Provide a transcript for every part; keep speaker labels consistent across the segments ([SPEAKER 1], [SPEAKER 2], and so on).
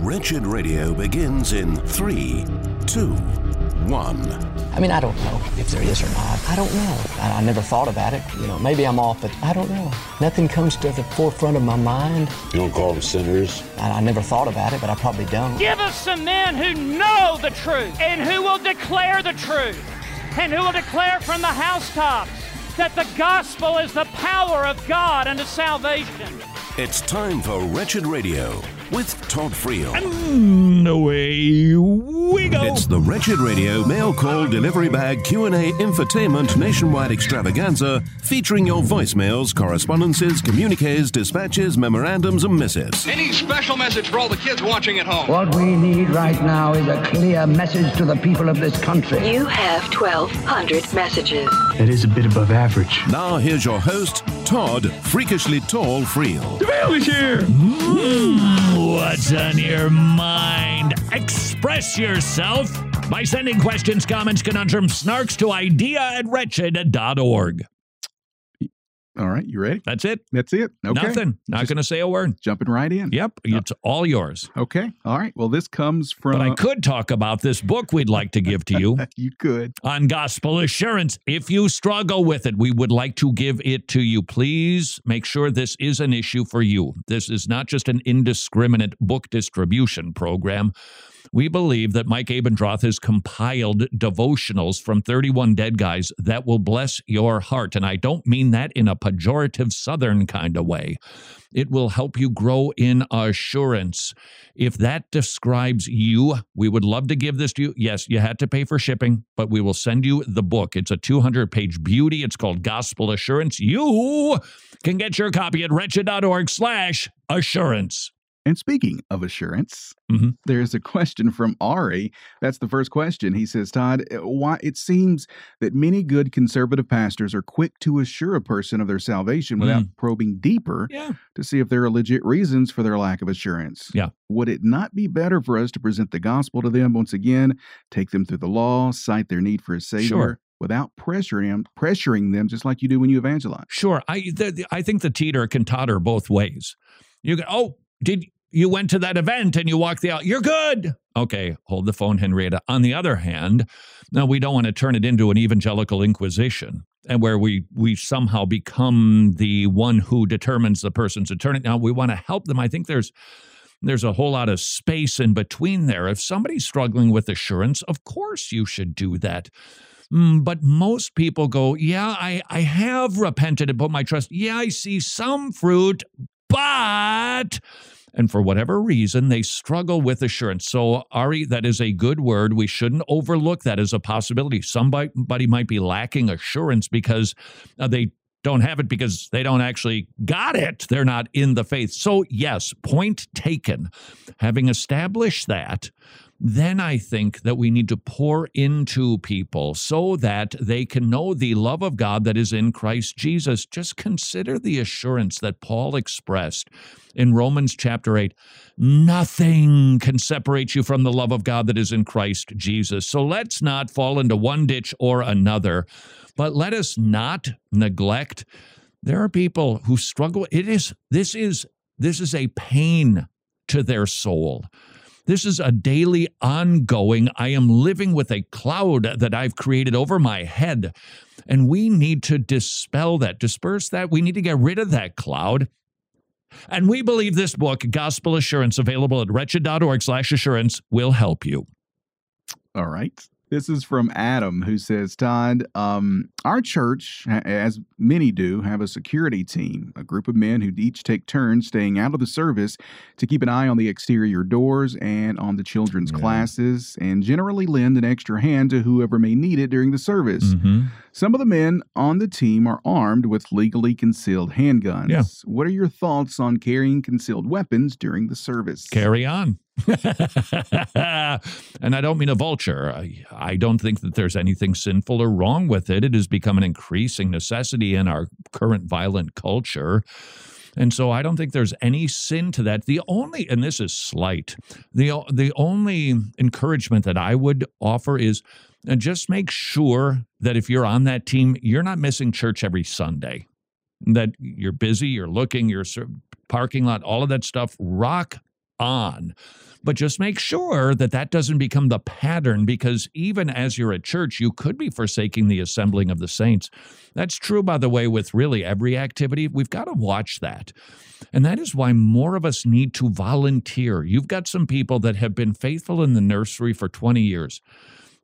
[SPEAKER 1] Wretched Radio begins in three, two, one.
[SPEAKER 2] I mean, I don't know if there is or not. I don't know. I, I never thought about it. You know, maybe I'm off, but I don't know. Nothing comes to the forefront of my mind.
[SPEAKER 3] You don't call them sinners?
[SPEAKER 2] I, I never thought about it, but I probably don't.
[SPEAKER 4] Give us some men who know the truth and who will declare the truth and who will declare from the housetops that the gospel is the power of God unto salvation.
[SPEAKER 1] It's time for Wretched Radio with Todd Friel.
[SPEAKER 5] And away we go.
[SPEAKER 1] It's the Wretched Radio mail call delivery bag Q&A infotainment nationwide extravaganza featuring your voicemails, correspondences, communiques, dispatches, memorandums and missives.
[SPEAKER 6] Any special message for all the kids watching at home?
[SPEAKER 7] What we need right now is a clear message to the people of this country.
[SPEAKER 8] You have 1,200 messages.
[SPEAKER 9] That is a bit above average.
[SPEAKER 1] Now here's your host, Todd Freakishly Tall Friel.
[SPEAKER 5] The mail is here. Mm, what's on your mind? Express yourself by sending questions, comments, conundrums, snarks to idea at wretched.org.
[SPEAKER 10] All right, you ready?
[SPEAKER 5] That's it.
[SPEAKER 10] That's it. Okay.
[SPEAKER 5] Nothing. Not going to say a word.
[SPEAKER 10] Jumping right in.
[SPEAKER 5] Yep. It's all yours.
[SPEAKER 10] Okay. All right. Well, this comes from.
[SPEAKER 5] But I could talk about this book we'd like to give to you
[SPEAKER 10] you could.
[SPEAKER 5] on gospel assurance. If you struggle with it, we would like to give it to you. Please make sure this is an issue for you. This is not just an indiscriminate book distribution program. We believe that Mike Abendroth has compiled devotionals from 31 dead guys that will bless your heart. And I don't mean that in a pejorative Southern kind of way. It will help you grow in assurance. If that describes you, we would love to give this to you. Yes, you had to pay for shipping, but we will send you the book. It's a 200 page beauty. It's called Gospel Assurance. You can get your copy at wretched.org slash assurance.
[SPEAKER 10] And speaking of assurance,
[SPEAKER 5] Mhm.
[SPEAKER 10] there's a question from Ari. That's the first question. He says, Todd, uh, why it seems that many good conservative pastors are quick to assure a person of their salvation without probing deeper
[SPEAKER 5] Yeah.
[SPEAKER 10] to see if there are legit reasons for their lack of assurance.
[SPEAKER 5] Yeah.
[SPEAKER 10] Would it not be better for us to present the gospel to them once again, take them through the law, cite their need for a savior?
[SPEAKER 5] Sure.
[SPEAKER 10] Without pressuring them, pressuring them, just like you do when you evangelize.
[SPEAKER 5] Sure. I I think the teeter can totter both ways. You go, oh, did you went to that event and you walked the out? You're good. Okay, hold the phone, Henrietta. On the other hand, now we don't want to turn it into an evangelical inquisition and where we we somehow become the one who determines the person's eternity. Now we want to help them. I think there's there's a whole lot of space in between there. If somebody's struggling with assurance, of course you should do that. Mm, but most people go, yeah, I, I have repented and put my trust. Yeah, I see some fruit, but. And for whatever reason, they struggle with assurance. So, Ari, that is a good word. We shouldn't overlook that as a possibility. Somebody might be lacking assurance because uh, they don't have it because they don't actually got it. They're not in the faith. So, yes, point taken. Having established that, then I think that we need to pour into people so that they can know the love of God that is in Christ Jesus. Just consider the assurance that Paul expressed in Romans chapter 8 nothing can separate you from the love of God that is in Christ Jesus. So let's not fall into one ditch or another, but let us not neglect. There are people who struggle. It is, this is, this is a pain to their soul. This is a daily ongoing, I am living with a cloud that I've created over my head. And we need to dispel that, disperse that. We need to get rid of that cloud. And we believe this book, Gospel Assurance, available at wretched.org slash assurance, will help you.
[SPEAKER 10] All right. This is from Adam, who says, Todd, um, our church, as many do, have a security team, a group of men who each take turns staying out of the service to keep an eye on the exterior doors and on the children's
[SPEAKER 5] Yeah.
[SPEAKER 10] classes, and generally lend an extra hand to whoever may need it during the service.
[SPEAKER 5] Mm-hmm.
[SPEAKER 10] Some of the men on the team are armed with legally concealed handguns.
[SPEAKER 5] Yeah.
[SPEAKER 10] What are your thoughts on carrying concealed weapons during the service?
[SPEAKER 5] Carry on. and I don't mean a vulture. I, I don't think that there's anything sinful or wrong with it. It has become an increasing necessity in our current violent culture. And so I don't think there's any sin to that. The only, and this is slight, the, the only encouragement that I would offer is uh, just make sure that if you're on that team, you're not missing church every Sunday. That you're busy, you're looking, you're parking lot, all of that stuff. Rock on. But just make sure that that doesn't become the pattern because even as you're at church, you could be forsaking the assembling of the saints. That's true, by the way, with really every activity. We've got to watch that. And that is why more of us need to volunteer. You've got some people that have been faithful in the nursery for 20 years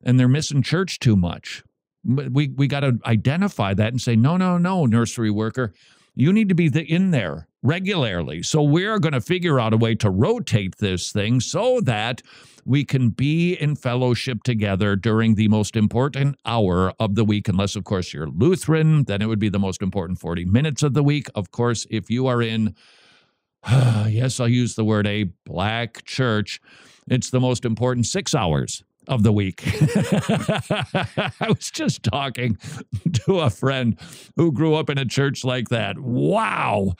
[SPEAKER 5] and they're missing church too much. We, we got to identify that and say, no, no, no, nursery worker, you need to be the, in there regularly. So we're going to figure out a way to rotate this thing so that we can be in fellowship together during the most important hour of the week. Unless, of course, you're Lutheran, then it would be the most important 40 minutes of the week. Of course, if you are in, yes, I'll use the word a black church, it's the most important six hours of the week. I was just talking to a friend who grew up in a church like that. Wow.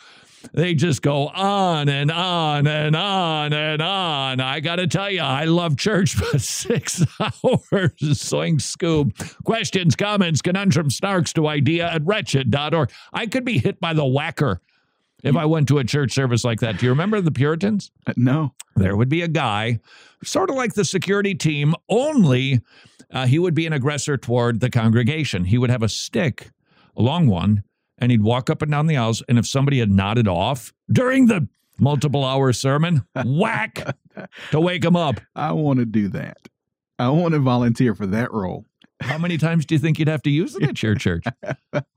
[SPEAKER 5] They just go on and on and on and on. I got to tell you, I love church but six hours. Swing scoop. Questions, comments, conundrums, snarks to idea at wretched.org. I could be hit by the whacker if I went to a church service like that. Do you remember the Puritans?
[SPEAKER 10] Uh, no.
[SPEAKER 5] There would be a guy, sort of like the security team, only uh, he would be an aggressor toward the congregation. He would have a stick, a long one, and he'd walk up and down the aisles. And if somebody had nodded off during the multiple hour sermon, whack to wake him up.
[SPEAKER 10] I want to do that. I want to volunteer for that role.
[SPEAKER 5] How many times do you think you'd have to use it at your church?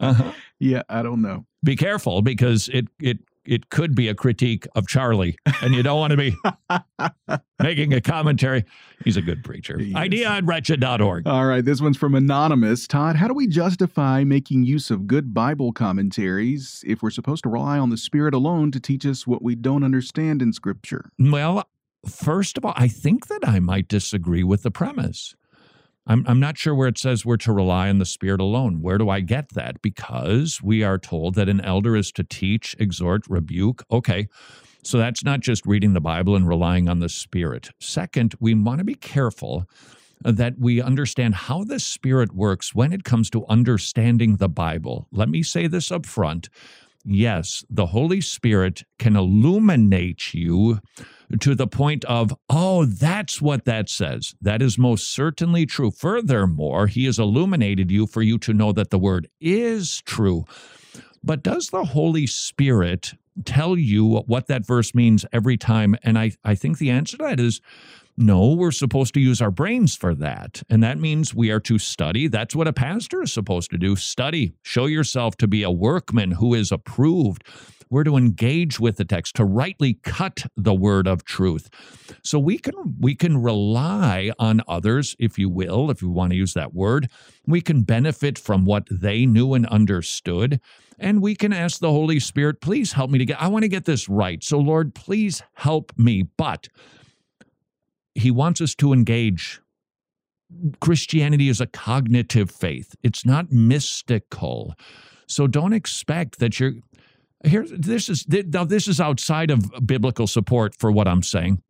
[SPEAKER 5] Uh-huh.
[SPEAKER 10] Yeah, I don't know.
[SPEAKER 5] Be careful because it it it could be a critique of Charlie, and you don't want to be making a commentary. He's a good preacher. Idea at wretched.org.
[SPEAKER 10] All right, this one's from Anonymous. Todd, how do we justify making use of good Bible commentaries if we're supposed to rely on the Spirit alone to teach us what we don't understand in Scripture?
[SPEAKER 5] Well, first of all, I think that I might disagree with the premise. I'm, I'm not sure where it says we're to rely on the Spirit alone. Where do I get that? Because we are told that an elder is to teach, exhort, rebuke. Okay, so that's not just reading the Bible and relying on the Spirit. Second, we want to be careful that we understand how the Spirit works when it comes to understanding the Bible. Let me say this up front. Yes, the Holy Spirit can illuminate you to the point of, oh, that's what that says. That is most certainly true. Furthermore, He has illuminated you for you to know that the word is true. But does the Holy Spirit tell you what that verse means every time? And I, I think the answer to that is no, we're supposed to use our brains for that. And that means we are to study. That's what a pastor is supposed to do study. Show yourself to be a workman who is approved. We're to engage with the text, to rightly cut the word of truth. So we can we can rely on others, if you will, if you want to use that word. We can benefit from what they knew and understood. And we can ask the Holy Spirit, please help me to get, I want to get this right. So, Lord, please help me. But he wants us to engage. Christianity is a cognitive faith, it's not mystical. So don't expect that you're here. This is now this is outside of biblical support for what I'm saying.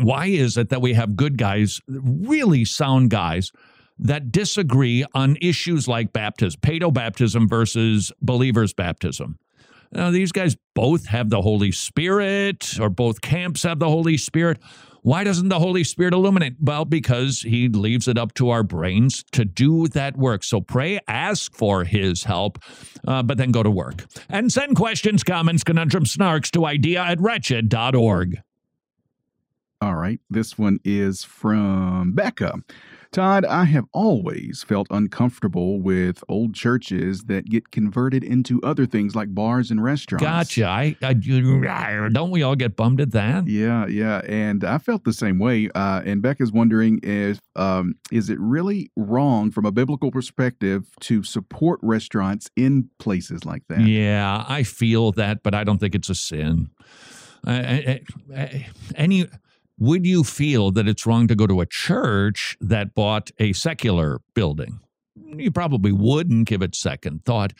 [SPEAKER 5] Why is it that we have good guys, really sound guys, that disagree on issues like baptism, paedo baptism versus believers baptism? Now, these guys both have the Holy Spirit, or both camps have the Holy Spirit. Why doesn't the Holy Spirit illuminate? Well, because He leaves it up to our brains to do that work. So pray, ask for His help, uh, but then go to work. And send questions, comments, conundrums, snarks to idea at wretched.org.
[SPEAKER 10] All right. This one is from Becca. Todd, I have always felt uncomfortable with old churches that get converted into other things like bars and restaurants.
[SPEAKER 5] Gotcha. I, I don't we all get bummed at that?
[SPEAKER 10] Yeah, yeah, and I felt the same way. Uh, and Becca's wondering if um, is it really wrong from a biblical perspective to support restaurants in places like that?
[SPEAKER 5] Yeah, I feel that, but I don't think it's a sin. Uh, any would you feel that it's wrong to go to a church that bought a secular building? You probably wouldn't give it second thought.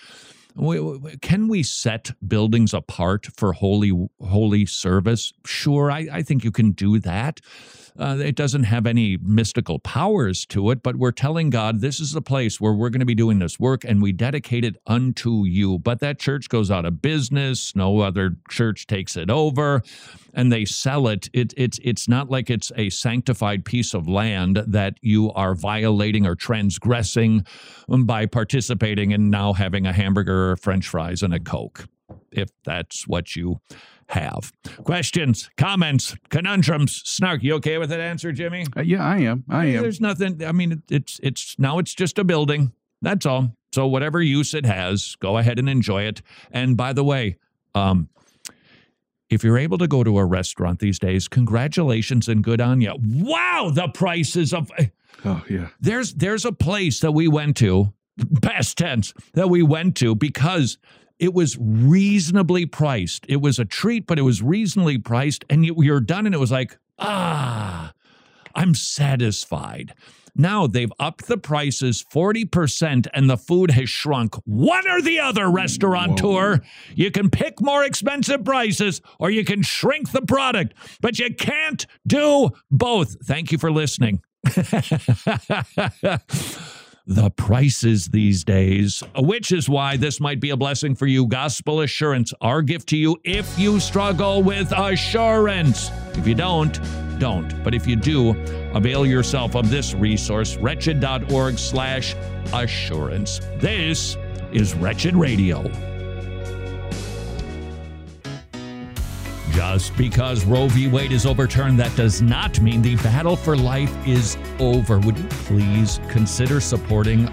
[SPEAKER 5] Can we set buildings apart for holy holy service? Sure, I, I think you can do that. Uh, it doesn't have any mystical powers to it, but we're telling God this is the place where we're going to be doing this work and we dedicate it unto you. But that church goes out of business, no other church takes it over. and they sell it, it it's it's not like it's a sanctified piece of land that you are violating or transgressing by participating in now having a hamburger, or French fries, and a Coke, if that's what you have. Questions, comments, conundrums, snark. You okay with that answer, Jimmy?
[SPEAKER 10] Uh, yeah, I am. I am.
[SPEAKER 5] There's nothing. I mean, it's it's now it's just a building. That's all. So whatever use it has, go ahead and enjoy it. And by the way, um, if you're able to go to a restaurant these days, congratulations and good on you. Wow, the prices of
[SPEAKER 10] Oh yeah.
[SPEAKER 5] there's there's a place that we went to, past tense, that we went to because it was reasonably priced. It was a treat, but it was reasonably priced, and you, you're done, and it was like, ah, I'm satisfied. Now they've upped the prices 40% and the food has shrunk. One or the other, restaurateur. You can pick more expensive prices or you can shrink the product, but you can't do both. Thank you for listening. the prices these days, which is why this might be a blessing for you. Gospel Assurance, our gift to you if you struggle with assurance. If you don't, don't. But if you do, avail yourself of this resource, wretched.org slash assurance. This is Wretched Radio. Just because Roe v. Wade is overturned, that does not mean the battle for life is over. Would you please consider supporting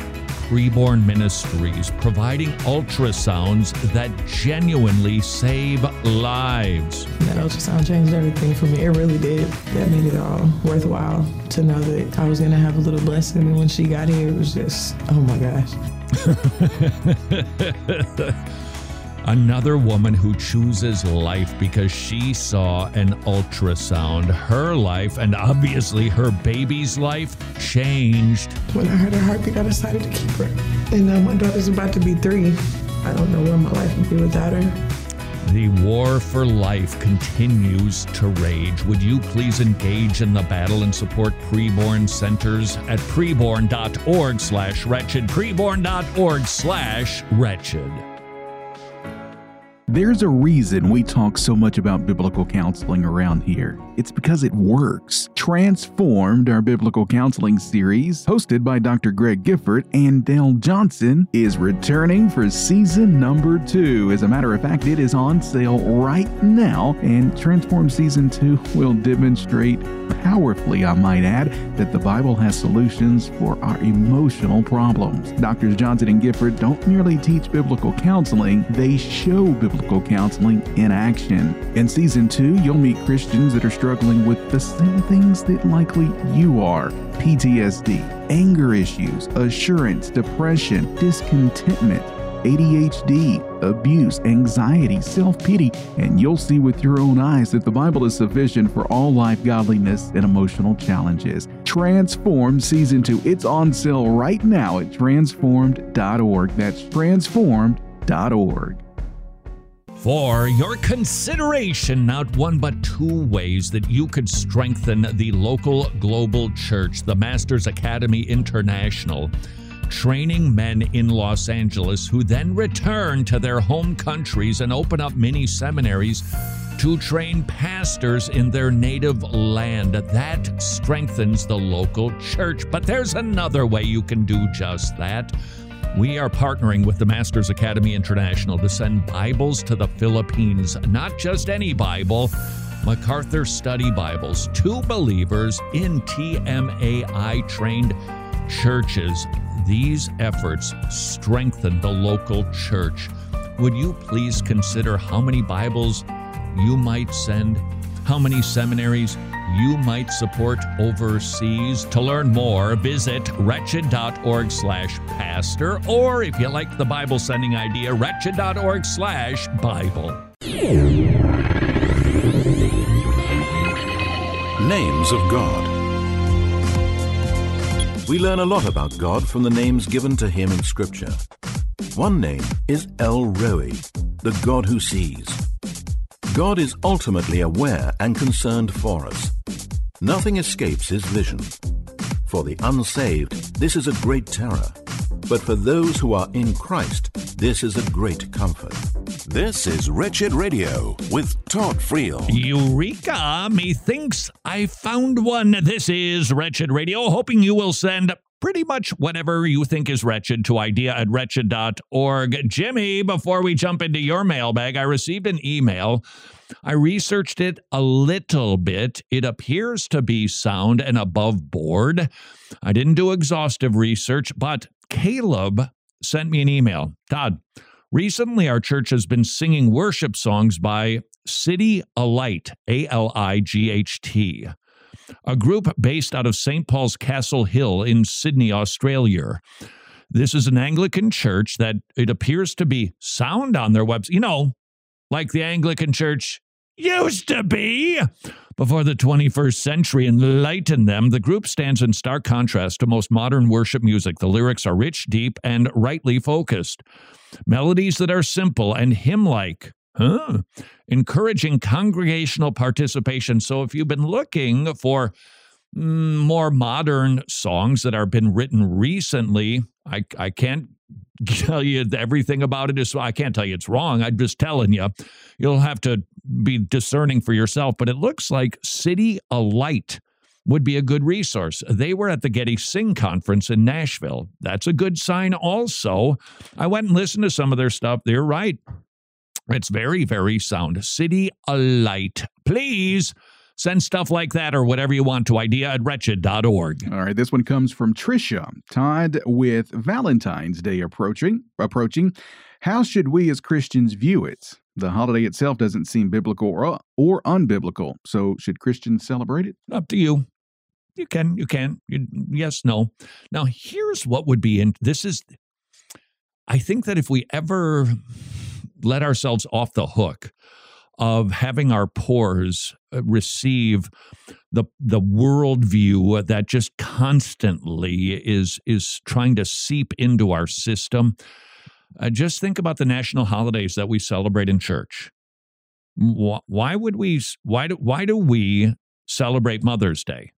[SPEAKER 5] Preborn Ministries, providing ultrasounds that genuinely save lives?
[SPEAKER 3] That ultrasound changed everything for me. It really did. That made it all worthwhile to know that I was going to have a little blessing. And when she got here, it was just, oh my gosh.
[SPEAKER 5] Another woman who chooses life because she saw an ultrasound. Her life, and obviously her baby's life, changed.
[SPEAKER 3] When I heard her heartbeat, I decided to keep her. And now my daughter's about to be three. I don't know where my life would be without her.
[SPEAKER 5] The war for life continues to rage. Would you please engage in the battle and support preborn centers at preborn.org slash wretched, preborn.org slash wretched.
[SPEAKER 10] There's a reason we talk so much about biblical counseling around here. It's because it works. Transformed, our biblical counseling series, hosted by Dr. Greg Gifford and Dale Johnson, is returning for season number two. As a matter of fact, it is on sale right now, and Transform Season 2 will demonstrate powerfully, I might add, that the Bible has solutions for our emotional problems. Doctors Johnson and Gifford don't merely teach biblical counseling, they show biblical counseling in action. In season two, you'll meet Christians that are struggling with the same things that likely you are PTSD, anger issues, assurance, depression, discontentment. ADHD, abuse, anxiety, self pity, and you'll see with your own eyes that the Bible is sufficient for all life godliness and emotional challenges. Transform Season 2. It's on sale right now at transformed.org. That's transformed.org.
[SPEAKER 5] For your consideration, not one but two ways that you could strengthen the local global church, the Masters Academy International training men in Los Angeles who then return to their home countries and open up mini seminaries to train pastors in their native land. That strengthens the local church. But there's another way you can do just that. We are partnering with the Masters Academy International to send Bibles to the Philippines, not just any Bible. MacArthur Study Bibles to believers in TMAI trained churches these efforts strengthen the local church. Would you please consider how many Bibles you might send, how many seminaries you might support overseas? To learn more, visit wretched.org slash pastor, or if you like the Bible sending idea, wretched.org slash Bible.
[SPEAKER 1] Names of God. We learn a lot about God from the names given to him in Scripture. One name is El Roi, the God who sees. God is ultimately aware and concerned for us. Nothing escapes his vision. For the unsaved, this is a great terror. But for those who are in Christ, this is a great comfort. This is Wretched Radio with Todd Friel.
[SPEAKER 5] Eureka! Methinks I found one. This is Wretched Radio, hoping you will send pretty much whatever you think is wretched to idea at wretched.org. Jimmy, before we jump into your mailbag, I received an email. I researched it a little bit. It appears to be sound and above board. I didn't do exhaustive research, but Caleb sent me an email. Todd, recently our church has been singing worship songs by City Alight, A L I G H T a group based out of St. Paul's Castle Hill in Sydney, Australia. This is an Anglican church that it appears to be sound on their website. You know, like the Anglican church used to be. Before the 21st century enlightened them, the group stands in stark contrast to most modern worship music. The lyrics are rich, deep, and rightly focused. Melodies that are simple and hymn like. Huh. Encouraging congregational participation. So, if you've been looking for mm, more modern songs that have been written recently, I, I can't tell you everything about it is I can't tell you it's wrong. I'm just telling you. You'll have to be discerning for yourself, but it looks like City Alight would be a good resource. They were at the Getty Sing conference in Nashville. That's a good sign also. I went and listened to some of their stuff. They're right. It's very, very sound. City Alight. Please send stuff like that or whatever you want to idea at wretched.org.
[SPEAKER 10] All right, this one comes from Trisha. Todd, with Valentine's Day approaching, approaching, how should we as Christians view it? The holiday itself doesn't seem biblical or, or unbiblical. So, should Christians celebrate it?
[SPEAKER 5] Up to you. You can, you can. You, yes, no. Now, here's what would be in this is, I think that if we ever let ourselves off the hook of having our pores uh, receive the the worldview that just constantly is is trying to seep into our system. Uh, just think about the national holidays that we celebrate in church. Why would we? Why do why do we celebrate Mother's Day?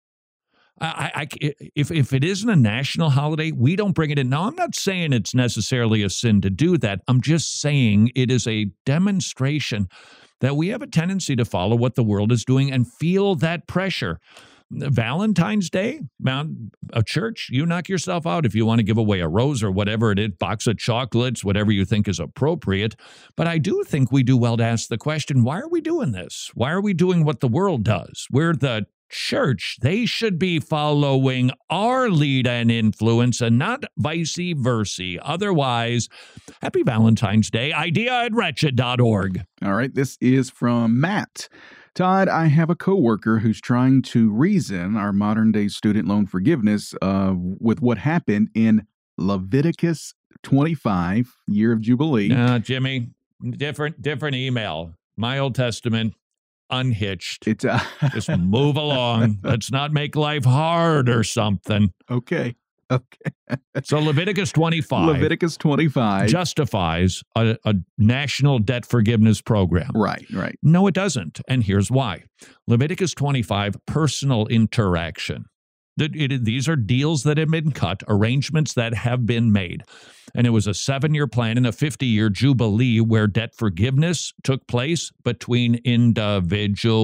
[SPEAKER 5] I, I, if if it isn't a national holiday, we don't bring it in. Now, I'm not saying it's necessarily a sin to do that. I'm just saying it is a demonstration that we have a tendency to follow what the world is doing and feel that pressure. Valentine's Day, Mount a church, you knock yourself out if you want to give away a rose or whatever it is, box of chocolates, whatever you think is appropriate. But I do think we do well to ask the question why are we doing this? Why are we doing what the world does? We're the church. They should be following our lead and influence and not vice versa. Otherwise, happy Valentine's Day. Idea at wretched.org.
[SPEAKER 10] All right, this is from Matt. Todd, I have a coworker who's trying to reason our modern day student loan forgiveness uh, with what happened in Leviticus 25, year of Jubilee.
[SPEAKER 5] Uh, Jimmy, different different email. My Old Testament, unhitched. It's uh, just move along. Let's not make life hard or something.
[SPEAKER 10] Okay. Okay.
[SPEAKER 5] so Leviticus 25.
[SPEAKER 10] Leviticus 25
[SPEAKER 5] justifies a, a, national debt forgiveness program.
[SPEAKER 10] Right, right.
[SPEAKER 5] No, it doesn't. And here's why. Leviticus 25 personal interaction. It, it, these are deals that have been cut, arrangements that have been made. And it was a seven year plan and a 50 year jubilee where debt forgiveness took place between individuals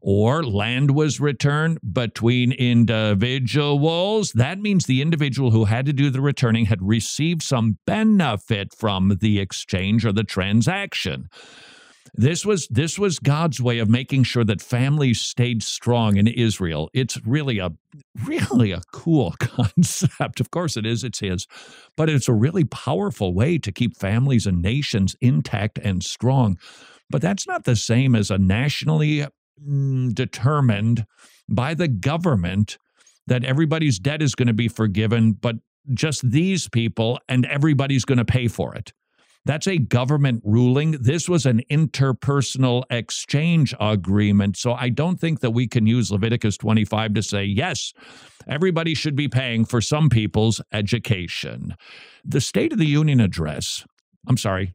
[SPEAKER 5] or land was returned between individuals. That means the individual who had to do the returning had received some benefit from the exchange or the transaction. This was this was God's way of making sure that families stayed strong in Israel. It's really a really a cool concept. Of course it is, it's his. But it's a really powerful way to keep families and nations intact and strong. But that's not the same as a nationally mm, determined by the government that everybody's debt is going to be forgiven, but just these people and everybody's going to pay for it. That's a government ruling. This was an interpersonal exchange agreement. So I don't think that we can use Leviticus 25 to say, yes, everybody should be paying for some people's education. The State of the Union address, I'm sorry,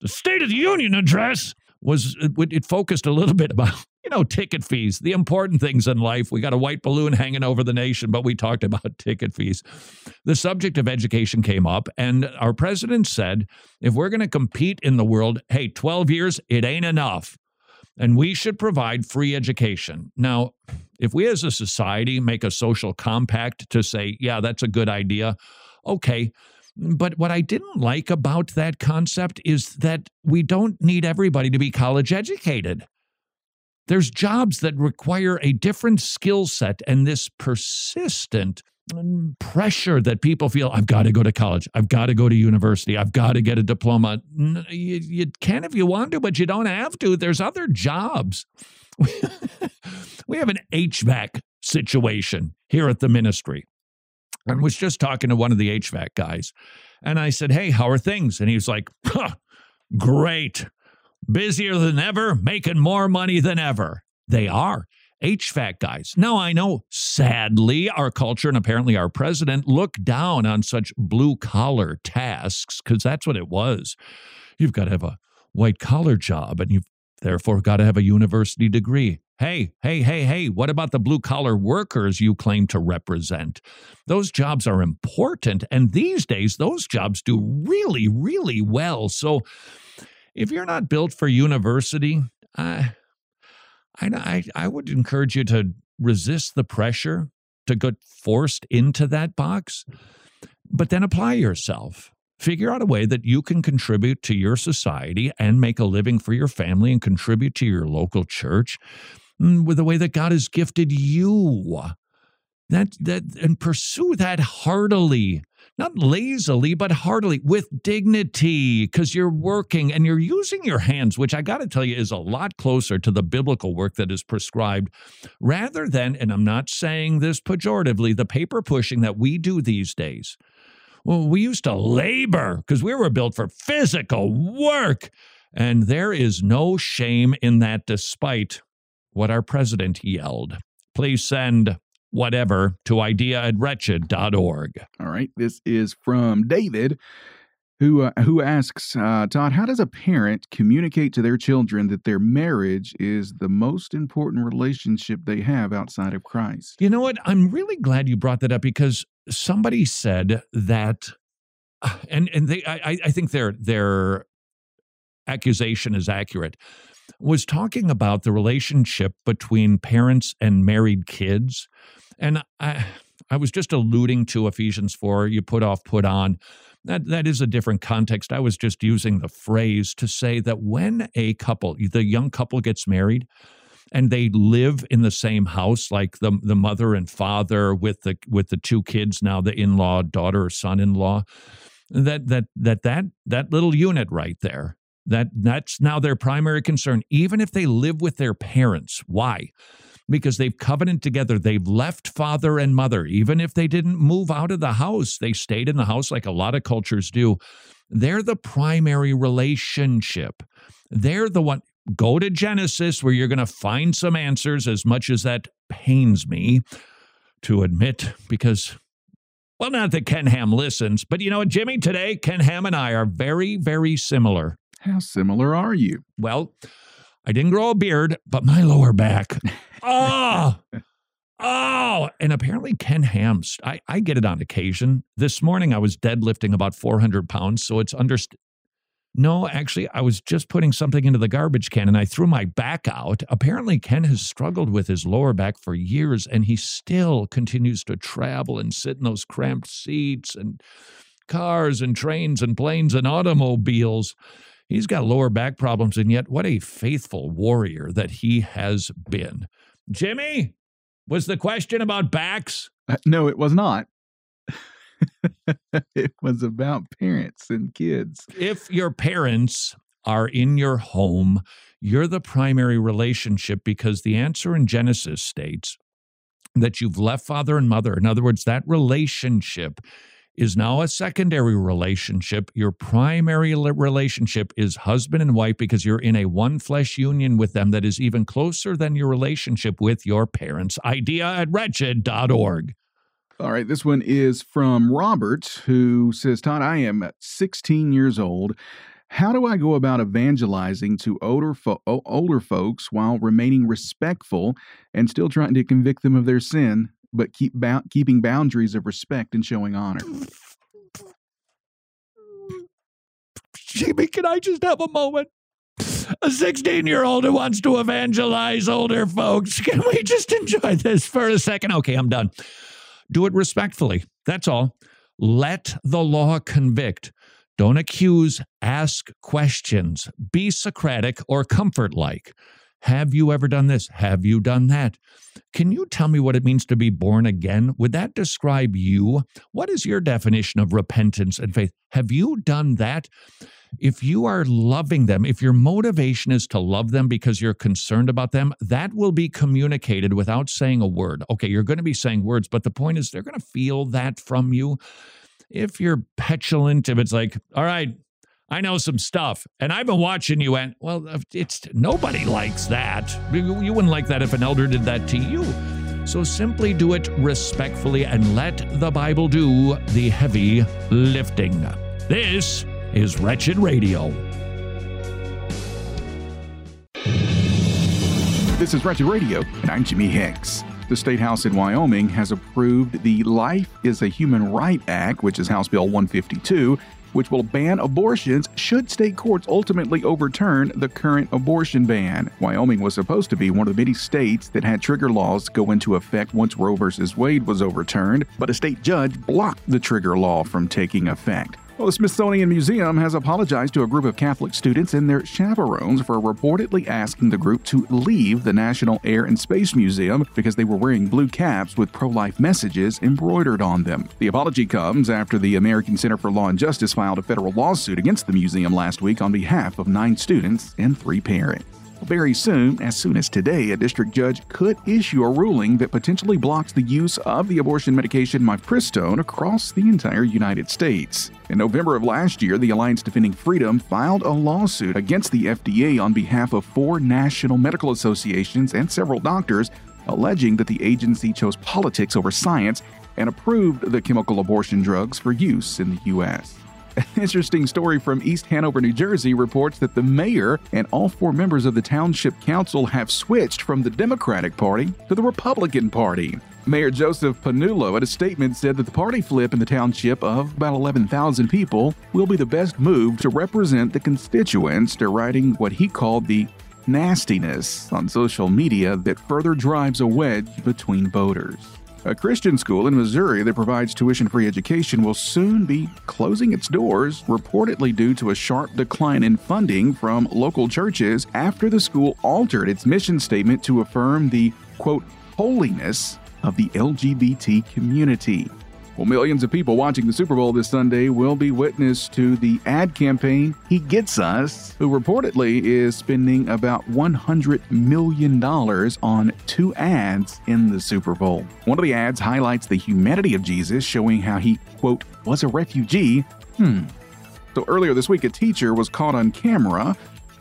[SPEAKER 5] the State of the Union address was, it focused a little bit about you know, ticket fees, the important things in life. We got a white balloon hanging over the nation, but we talked about ticket fees. The subject of education came up, and our president said if we're going to compete in the world, hey, 12 years, it ain't enough. And we should provide free education. Now, if we as a society make a social compact to say, yeah, that's a good idea, okay. But what I didn't like about that concept is that we don't need everybody to be college educated. There's jobs that require a different skill set and this persistent pressure that people feel I've got to go to college, I've got to go to university, I've got to get a diploma. You, you can if you want to, but you don't have to. There's other jobs. we have an HVAC situation here at the ministry. I was just talking to one of the HVAC guys, and I said, Hey, how are things? And he was like, huh, Great busier than ever, making more money than ever. They are. HVAC guys. Now, I know, sadly, our culture and apparently our president look down on such blue collar tasks because that's what it was. You've got to have a white collar job and you've therefore got to have a university degree. Hey, hey, hey, hey, what about the blue collar workers you claim to represent? Those jobs are important. And these days, those jobs do really, really well. So, if you're not built for university, I, I, I would encourage you to resist the pressure to get forced into that box, but then apply yourself. Figure out a way that you can contribute to your society and make a living for your family and contribute to your local church mm, with the way that God has gifted you. That that and pursue that heartily not lazily, but heartily, with dignity, because you're working and you're using your hands, which I got to tell you is a lot closer to the biblical work that is prescribed, rather than, and I'm not saying this pejoratively, the paper pushing that we do these days. Well, we used to labor because we were built for physical work. And there is no shame in that, despite what our president yelled. Please send whatever to idea at wretched.org.
[SPEAKER 10] All right. This is from David. Who, uh, who asks, uh, Todd, how does a parent communicate to their children that their marriage is the most important relationship they have outside of Christ?
[SPEAKER 5] You know what? I'm really glad you brought that up because somebody said that, and and they, I, I think their their accusation is accurate was talking about the relationship between parents and married kids. And I, I was just alluding to Ephesians 4, you put off, put on. That, that is a different context. I was just using the phrase to say that when a couple, the young couple gets married, and they live in the same house like the the mother and father with the with the two kids now the in-law daughter or son-in-law that that that that that little unit right there that that's now their primary concern, even if they live with their parents. Why? Because they've covenanted together. They've left father and mother. Even if they didn't move out of the house, they stayed in the house like a lot of cultures do. They're the primary relationship. They're the one. Go to Genesis where you're going to find some answers, as much as that pains me to admit, because well, not that Ken Ham listens, but you know what, Jimmy, today, Ken Ham and I are very, very similar.
[SPEAKER 10] How similar are you?
[SPEAKER 5] Well, I didn't grow a beard, but my lower back. oh, oh. And apparently, Ken Ham's, I, I get it on occasion. This morning, I was deadlifting about 400 pounds. So it's under. No, actually, I was just putting something into the garbage can and I threw my back out. Apparently, Ken has struggled with his lower back for years and he still continues to travel and sit in those cramped seats and cars and trains and planes and automobiles. He's got lower back problems, and yet what a faithful warrior that he has been. Jimmy, was the question about backs?
[SPEAKER 10] Uh, no, it was not. it was about parents and kids.
[SPEAKER 5] If your parents are in your home, you're the primary relationship because the answer in Genesis states that you've left father and mother. In other words, that relationship is now a secondary relationship. Your primary relationship is husband and wife because you're in a one flesh union with them that is even closer than your relationship with your parents. Idea at wretched.org.
[SPEAKER 10] All right, this one is from Robert, who says, Todd, I am 16 years old. How do I go about evangelizing to older fo- older folks while remaining respectful and still trying to convict them of their sin, but keep ba- keeping boundaries of respect and showing honor?
[SPEAKER 5] Jimmy, can I just have a moment? A 16 year old who wants to evangelize older folks. Can we just enjoy this for a second? Okay, I'm done. Do it respectfully. That's all. Let the law convict. Don't accuse, ask questions. Be Socratic or comfort like. Have you ever done this? Have you done that? Can you tell me what it means to be born again? Would that describe you? What is your definition of repentance and faith? Have you done that? If you are loving them, if your motivation is to love them because you're concerned about them, that will be communicated without saying a word. Okay, you're going to be saying words, but the point is they're going to feel that from you. If you're petulant, if it's like, all right, I know some stuff, and I've been watching you, and well, uh, it's nobody likes that. You wouldn't like that if an elder did that to you. So simply do it respectfully and let the Bible do the heavy lifting. This is Wretched Radio.
[SPEAKER 10] This is Wretched Radio, and I'm Jimmy Hicks. The State House in Wyoming has approved the Life is a Human Right Act, which is House Bill 152, which will ban abortions should state courts ultimately overturn the current abortion ban. Wyoming was supposed to be one of the many states that had trigger laws go into effect once Roe v. Wade was overturned, but a state judge blocked the trigger law from taking effect. Well, the Smithsonian Museum has apologized to a group of Catholic students and their chaperones for reportedly asking the group to leave the National Air and Space Museum because they were wearing blue caps with pro life messages embroidered on them. The apology comes after the American Center for Law and Justice filed a federal lawsuit against the museum last week on behalf of nine students and three parents. Very soon, as soon as today, a district judge could issue a ruling that potentially blocks the use of the abortion medication mifepristone across the entire United States. In November of last year, the Alliance Defending Freedom filed a lawsuit against the FDA on behalf of four national medical associations and several doctors, alleging that the agency chose politics over science and approved the chemical abortion drugs for use in the U.S. An interesting story from East Hanover, New Jersey reports that the mayor and all four members of the township council have switched from the Democratic Party to the Republican Party. Mayor Joseph Pannullo, in a statement, said that the party flip in the township of about 11,000 people will be the best move to represent the constituents, deriding what he called the nastiness on social media that further drives a wedge between voters. A Christian school in Missouri that provides tuition free education will soon be closing its doors, reportedly due to a sharp decline in funding from local churches after the school altered its mission statement to affirm the, quote, holiness of the LGBT community. Well, millions of people watching the Super Bowl this Sunday will be witness to the ad campaign He Gets Us, who reportedly is spending about $100 million on two ads in the Super Bowl. One of the ads highlights the humanity of Jesus, showing how he, quote, was a refugee. Hmm. So earlier this week, a teacher was caught on camera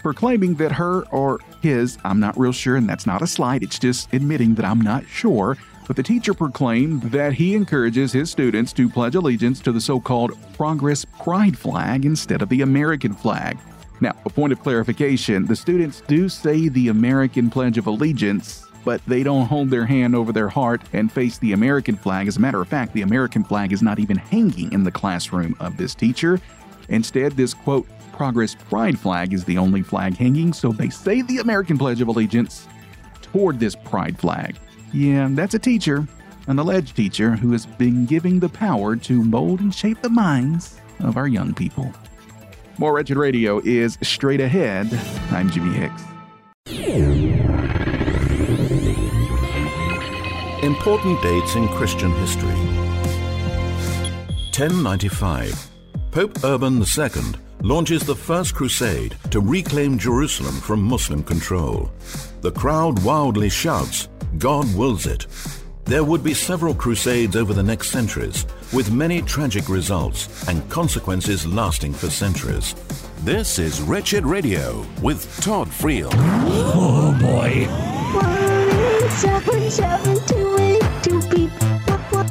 [SPEAKER 10] proclaiming that her or his, I'm not real sure, and that's not a slight, it's just admitting that I'm not sure, but the teacher proclaimed that he encourages his students to pledge allegiance to the so called Progress Pride flag instead of the American flag. Now, a point of clarification the students do say the American Pledge of Allegiance, but they don't hold their hand over their heart and face the American flag. As a matter of fact, the American flag is not even hanging in the classroom of this teacher. Instead, this quote, Progress Pride flag is the only flag hanging, so they say the American Pledge of Allegiance toward this pride flag. Yeah, that's a teacher, an alleged teacher who has been giving the power to mold and shape the minds of our young people. More Wretched Radio is straight ahead. I'm Jimmy Hicks.
[SPEAKER 1] Important dates in Christian history 1095. Pope Urban II launches the First Crusade to reclaim Jerusalem from Muslim control. The crowd wildly shouts, God wills it. There would be several crusades over the next centuries, with many tragic results and consequences lasting for centuries.
[SPEAKER 11] This is Wretched Radio with Todd Friel.
[SPEAKER 5] Oh boy.
[SPEAKER 12] One eight seven seven two eight two beep.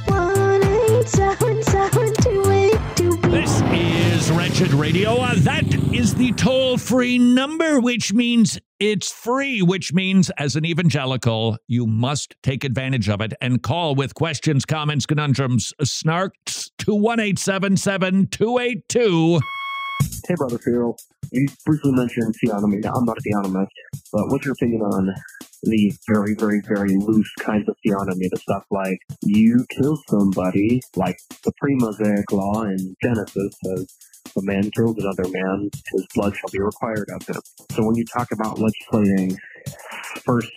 [SPEAKER 12] One eight seven seven two eight two beep.
[SPEAKER 5] This is is Wretched Radio. Uh, that is the toll free number, which means it's free, which means as an evangelical, you must take advantage of it and call with questions, comments, conundrums, uh, snarks to 1 282.
[SPEAKER 13] Hey, Brother Farrell. You briefly mentioned theonomy. Now, I'm not a theonomist, but what's your opinion on the very, very, very loose kinds of theonomy? The stuff like you kill somebody, like the pre-Mosaic law in Genesis says, a man kills another man, his blood shall be required of him. So when you talk about legislating first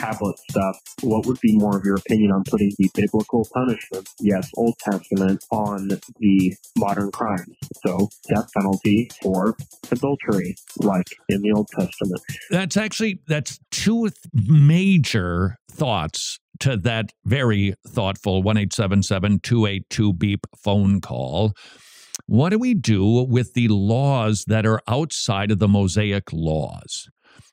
[SPEAKER 13] tablet stuff, what would be more of your opinion on putting the biblical punishment, yes, Old Testament, on the modern crimes? So death penalty for adultery, like in the Old Testament.
[SPEAKER 5] That's actually that's two major thoughts to that very thoughtful 1-877-282 beep phone call. What do we do with the laws that are outside of the Mosaic laws?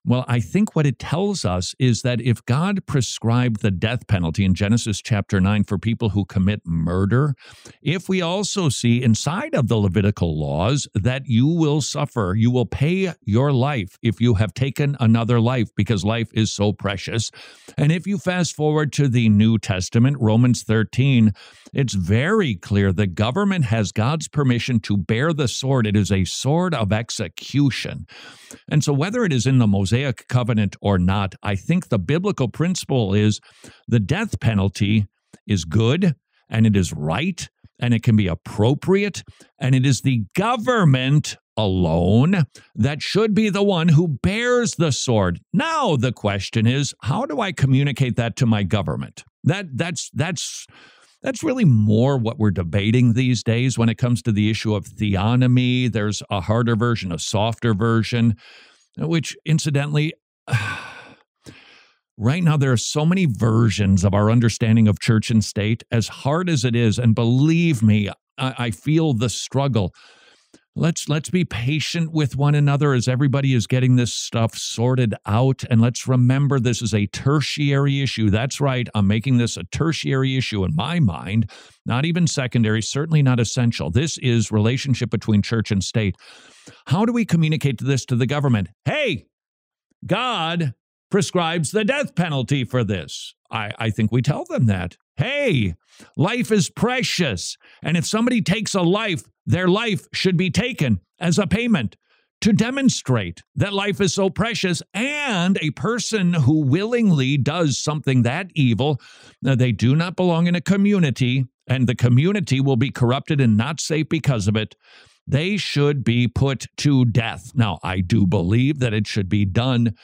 [SPEAKER 5] Well, I think what it tells us is that if God prescribed the death penalty in Genesis chapter 9 for people who commit murder, if we also see inside of the Levitical laws that you will suffer, you will pay your life if you have taken another life because life is so precious. And if you fast forward to the New Testament, Romans 13, it's very clear the government has God's permission to bear the sword. It is a sword of execution. And so, whether it is in the Mosaic covenant or not, I think the biblical principle is the death penalty is good and it is right and it can be appropriate and it is the government alone that should be the one who bears the sword. Now the question is how do I communicate that to my government? That that's that's that's really more what we're debating these days when it comes to the issue of theonomy. There's a harder version, a softer version, which incidentally, right now there are so many versions of our understanding of church and state, as hard as it is. And believe me, I, I feel the struggle let's let's be patient with one another as everybody is getting this stuff sorted out and let's remember this is a tertiary issue. That's right i'm making this a tertiary issue in my mind not even secondary certainly not essential. This is relationship between church and state. How do we communicate this to the government? Hey god prescribes the death penalty for this. I, I think we tell them that hey life is precious and if somebody takes a life their life should be taken as a payment to demonstrate that life is so precious. And a person who willingly does something that evil uh, they do not belong in a community and the community will be corrupted and not safe because of it. They should be put to death. Now i do believe that it should be done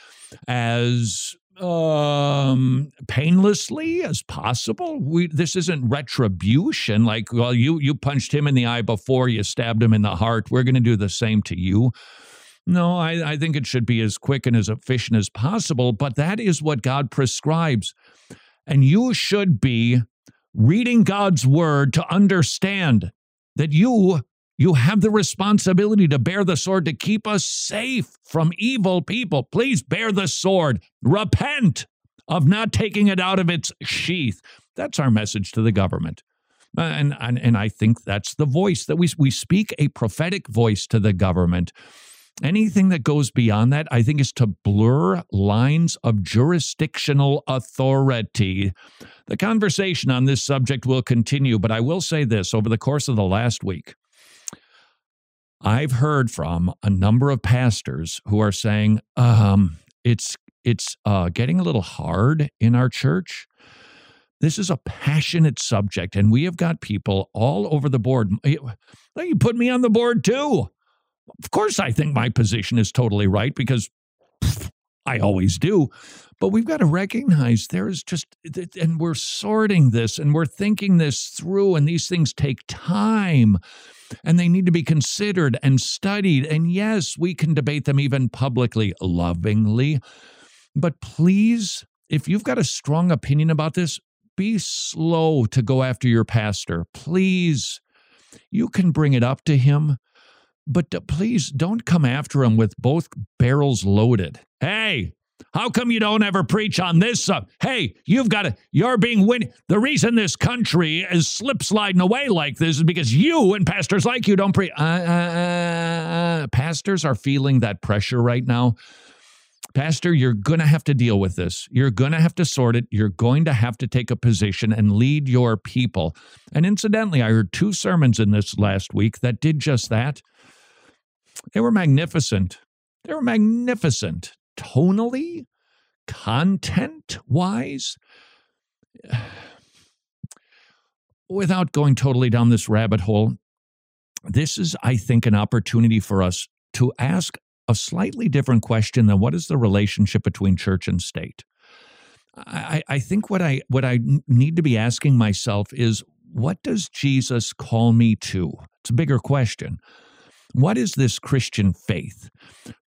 [SPEAKER 5] as um painlessly as possible? We this isn't retribution like well you you punched him in the eye before you stabbed him in the heart we're going to do the same to you. No I, I think it should be as quick and as efficient as possible but that is what god prescribes. And you should be reading god's word to understand that you you have the responsibility to bear the sword to keep us safe from evil people. Please bear the sword. Repent of not taking it out of its sheath. That's our message to the government. Uh, and, and, and I think that's the voice that we, we speak a prophetic voice to the government. Anything that goes beyond that, I think, is to blur lines of jurisdictional authority. The conversation on this subject will continue, but I will say this over the course of the last week, I've heard from a number of pastors who are saying um, it's it's uh, getting a little hard in our church. This is a passionate subject, and we have got people all over the board. You put me on the board too. Of course, I think my position is totally right because I always do. But we've got to recognize there is just, and we're sorting this and we're thinking this through, and these things take time and they need to be considered and studied. And yes, we can debate them even publicly, lovingly. But please, if you've got a strong opinion about this, be slow to go after your pastor. Please, you can bring it up to him, but please don't come after him with both barrels loaded. Hey, How come you don't ever preach on this? Uh, hey, you've got to, you're being win. The reason this country is slip sliding away like this is because you and pastors like you don't preach. Uh, uh, uh, pastors are feeling that pressure right now. Pastor, you're going to have to deal with this. You're going to have to sort it. You're going to have to take a position and lead your people. And incidentally, I heard two sermons in this last week that did just that. They were magnificent. They were magnificent tonally, content wise. Without going totally down this rabbit hole, this is, I think, an opportunity for us to ask a slightly different question than what is the relationship between church and state. I, I think what I what I need to be asking myself is what does Jesus call me to? It's a bigger question. What is this Christian faith?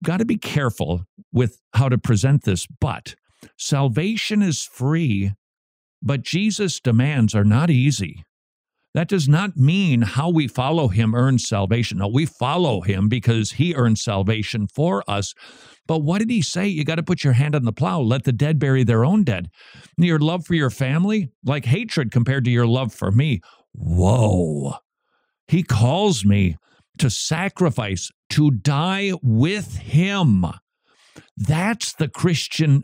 [SPEAKER 5] Got to be careful with how to present this, but salvation is free, but Jesus' demands are not easy. That does not mean how we follow him earns salvation. No, we follow him because he earns salvation for us. But what did he say? You got to put your hand on the plow. Let the dead bury their own dead. Your love for your family, like hatred compared to your love for me. Whoa. He calls me to sacrifice, to die with him. That's the Christian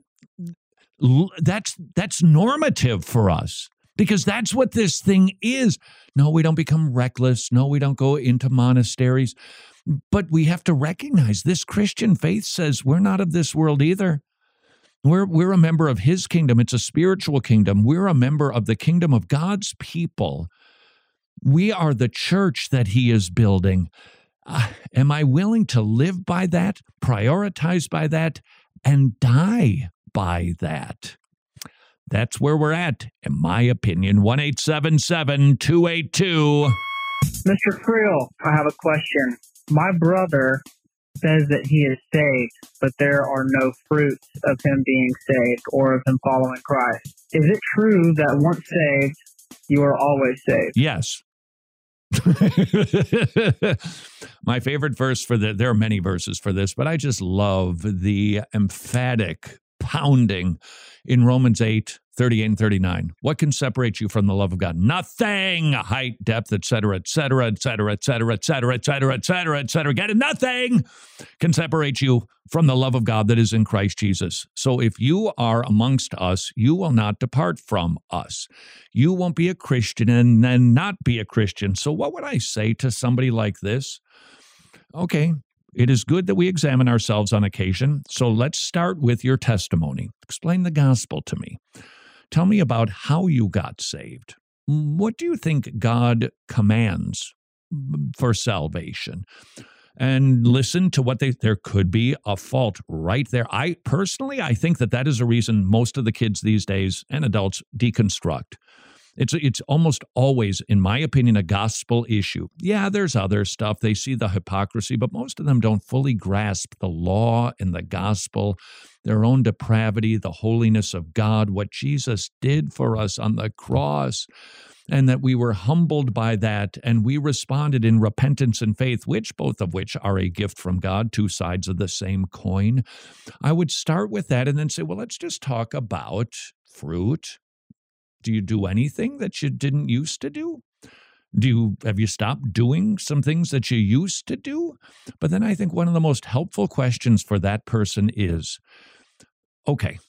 [SPEAKER 5] that's that's normative for us because that's what this thing is. No, we don't become reckless. No, we don't go into monasteries. But we have to recognize this Christian faith says we're not of this world either. We're, we're a member of his kingdom. It's a spiritual kingdom. We're a member of the kingdom of God's people. We are the church that he is building. Uh, am I willing to live by that, prioritize by that, and die by that? That's where we're at, in my opinion. 1 282.
[SPEAKER 14] Mr. Friel, I have a question. My brother says that he is saved, but there are no fruits of him being saved or of him following Christ. Is it true that once saved, you are always saved?
[SPEAKER 5] Yes. My favorite verse for the there are many verses for this, but I just love the emphatic pounding in Romans 8, 38 and 39. What can separate you from the love of God? Nothing. Height, depth, etc., etc., etc., etc., etc., etc., etc., etc. Get it? Nothing can separate you from the love of God that is in Christ Jesus. So if you are amongst us, you will not depart from us. You won't be a Christian and then not be a Christian. So what would I say to somebody like this? Okay, it is good that we examine ourselves on occasion. So let's start with your testimony. Explain the gospel to me. Tell me about how you got saved. What do you think God commands mm, for salvation? And listen to what they, there could be a fault right there. I personally, I think that that is a reason most of the kids these days and adults deconstruct. It's it's almost always, in my opinion, a gospel issue. Yeah, there's other stuff. They see the hypocrisy, but most of them don't fully grasp the law and the gospel, their own depravity, the holiness of God, what Jesus did for us on the cross and that we were humbled by that and we responded in repentance and faith which both of which are a gift from God two sides of the same coin i would start with that and then say well let's just talk about fruit do you do anything that you didn't used to do? Do you have you stopped doing some things that you used to do? But then I think one of the most helpful questions for that person is okay,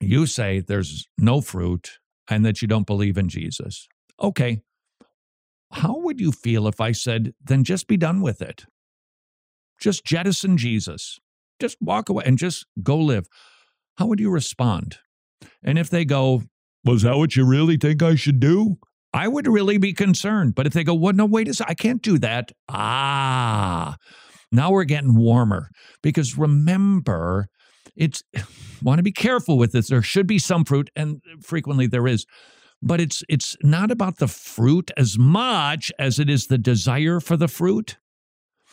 [SPEAKER 5] you say there's no fruit and that you don't believe in Jesus. Okay, how would you feel if I said, then just be done with it? Just jettison Jesus. Just walk away and just go live. How would you respond? And if they go, was that what you really think I should do? I would really be concerned. But if they go, well, no, wait a second, I can't do that. Ah, now we're getting warmer. Because remember, it's want to be careful with this. There should be some fruit, and frequently there is. But it's it's not about the fruit as much as it is the desire for the fruit.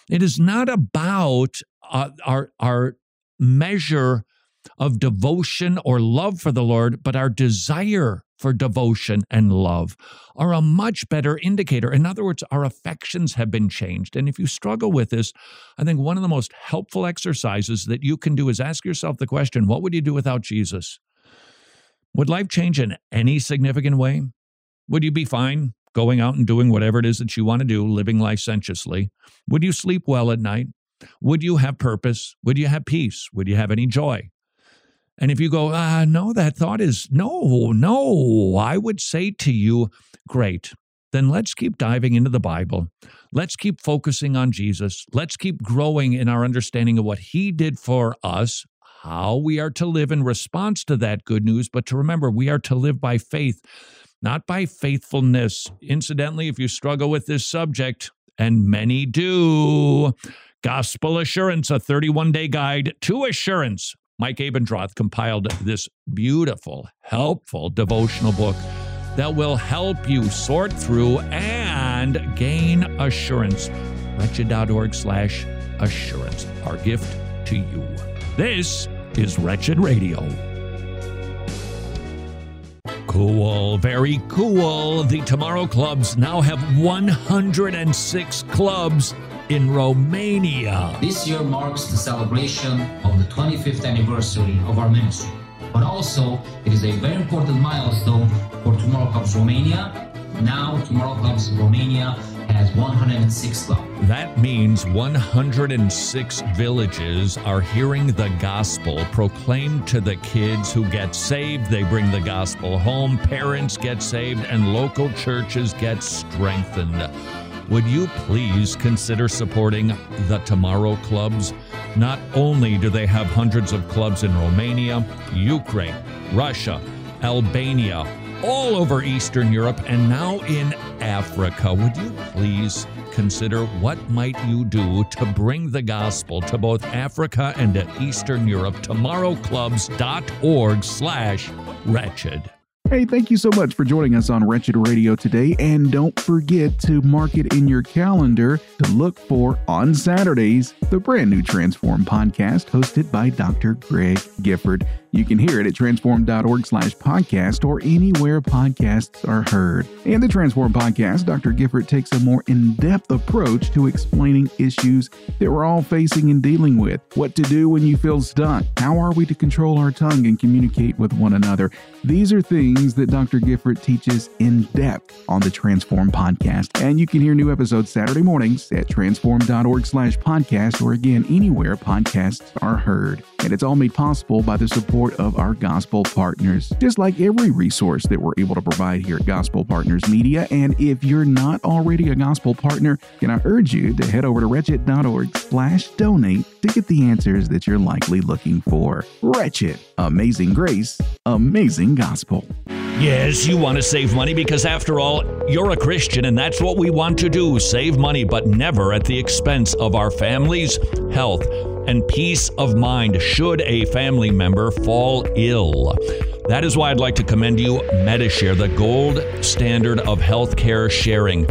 [SPEAKER 5] It is not about uh, our our measure of devotion or love for the Lord, but our desire for devotion and love are a much better indicator. In other words, our affections have been changed. And if you struggle with this, I think one of the most helpful exercises that you can do is ask yourself the question what would you do without Jesus? Would life change in any significant way? Would you be fine going out and doing whatever it is that you want to do, living licentiously? Would you sleep well at night? Would you have purpose? Would you have peace? Would you have any joy? And if you go, ah, no, that thought is no, no, I would say to you, great. Then let's keep diving into the Bible. Let's keep focusing on Jesus. Let's keep growing in our understanding of what He did for us, how we are to live in response to that good news. But to remember, we are to live by faith, not by faithfulness. Incidentally, if you struggle with this subject, and many do, Gospel Assurance, a 31 day guide to assurance Mike Abendroth compiled this beautiful, helpful devotional book that will help you sort through and gain assurance. Wretched.org slash assurance, our gift to you. This is Wretched Radio. Cool, very cool. The Tomorrow Clubs now have 106 clubs in Romania.
[SPEAKER 15] This year marks the celebration of the 25th anniversary of our ministry. But also, it is a very important milestone for Tomorrow Clubs Romania. Now, Tomorrow Clubs Romania has 106 clubs.
[SPEAKER 5] That means 106 villages are hearing the gospel proclaimed to the kids who get saved. They bring the gospel home, parents get saved, and local churches get strengthened would you please consider supporting the Tomorrow Clubs? Not only do they have hundreds of clubs in Romania, Ukraine, Russia, Albania, all over Eastern Europe, and now in Africa. Would you please consider what might you do to bring the gospel to both Africa and to Eastern Europe? Tomorrowclubs.org slash wretched.
[SPEAKER 10] Hey, thank you so much for joining us on Wretched Radio today. And don't forget to mark it in your calendar to look for on Saturdays the brand new Transform podcast hosted by Dr. Greg Gifford. You can hear it at transform.org slash podcast or anywhere podcasts are heard. And the Transform podcast, Dr. Gifford takes a more in depth approach to explaining issues that we're all facing and dealing with. What to do when you feel stuck. How are we to control our tongue and communicate with one another? These are things that Dr. Gifford teaches in depth on the Transform podcast. And you can hear new episodes Saturday mornings at transform.org slash podcast or again anywhere podcasts are heard. And it's all made possible by the support of our gospel partners, just like every resource that we're able to provide here at Gospel Partners Media. And if you're not already a gospel partner, can I urge you to head over to wretched.org slash donate to get the answers that you're likely looking for. Wretched, amazing grace, amazing gospel.
[SPEAKER 5] Yes, you want to save money because, after all, you're a Christian and that's what we want to do save money, but never at the expense of our families' health and peace of mind should a family member fall ill. That is why I'd like to commend you Medi-Share, the gold standard of healthcare sharing.